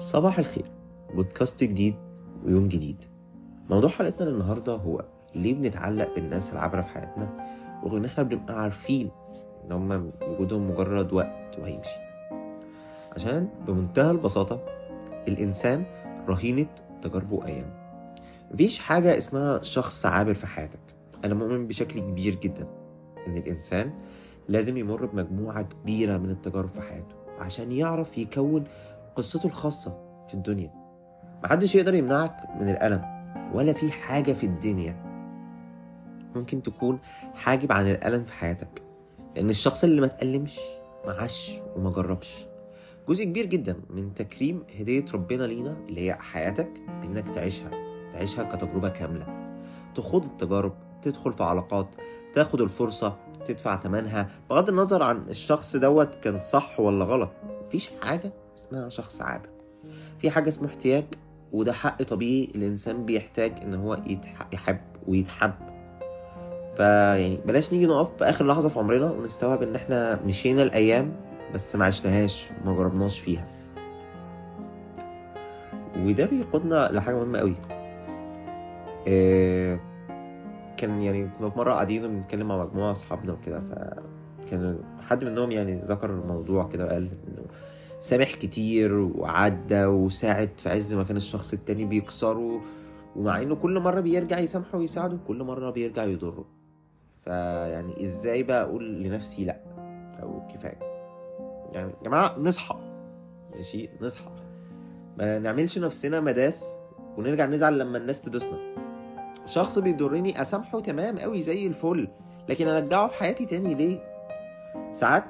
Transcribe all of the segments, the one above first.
صباح الخير. بودكاست جديد ويوم جديد. موضوع حلقتنا النهاردة هو ليه بنتعلق بالناس العابرة في حياتنا؟ رغم إن إحنا بنبقى عارفين إن هم وجودهم مجرد وقت وهيمشي. عشان بمنتهى البساطة الإنسان رهينة تجاربه وأيامه. مفيش حاجة اسمها شخص عابر في حياتك. أنا مؤمن بشكل كبير جدا إن الإنسان لازم يمر بمجموعة كبيرة من التجارب في حياته عشان يعرف يكون قصته الخاصة في الدنيا. محدش يقدر يمنعك من الألم ولا في حاجة في الدنيا ممكن تكون حاجب عن الألم في حياتك. لأن الشخص اللي ما تألمش ما عاش وما جربش. جزء كبير جدا من تكريم هدية ربنا لينا اللي هي حياتك بإنك تعيشها تعيشها كتجربة كاملة. تخوض التجارب تدخل في علاقات تاخد الفرصة تدفع تمنها بغض النظر عن الشخص دوت كان صح ولا غلط. مفيش حاجة اسمها شخص عابر في حاجة اسمه احتياج وده حق طبيعي الإنسان بيحتاج إن هو يحب ويتحب. فيعني بلاش نيجي نقف في آخر لحظة في عمرنا ونستوعب إن إحنا مشينا الأيام بس ما عشناهاش وما جربناش فيها. وده بيقودنا لحاجة مهمة قوي. إيه كان يعني كنا في مرة قاعدين وبنتكلم مع مجموعة أصحابنا وكده فكان حد منهم يعني ذكر الموضوع كده وقال سامح كتير وعدى وساعد في عز ما كان الشخص التاني بيكسره ومع إنه كل مرة بيرجع يسامحه ويساعده كل مرة بيرجع يضره. فيعني إزاي بقى أقول لنفسي لأ؟ أو كفاية. يعني يا جماعة نصحى. ماشي؟ نصحى. ما نعملش نفسنا مداس ونرجع نزعل لما الناس تدوسنا. شخص بيضرني أسامحه تمام قوي زي الفل لكن أرجعه في حياتي تاني ليه؟ ساعات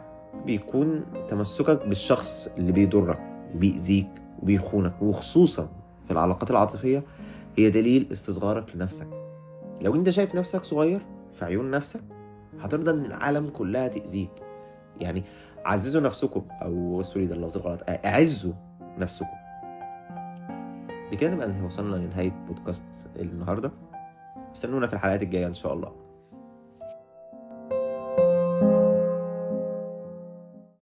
بيكون تمسكك بالشخص اللي بيضرك وبيأذيك وبيخونك وخصوصا في العلاقات العاطفية هي دليل استصغارك لنفسك. لو انت شايف نفسك صغير في عيون نفسك هترضى إن العالم كلها تأذيك. يعني عززوا نفسكم. أو سوري ده اللفظ غلط اعزوا نفسكم. بكده نبقى وصلنا لنهاية بودكاست النهاردة استنونا في الحلقات الجاية إن شاء الله.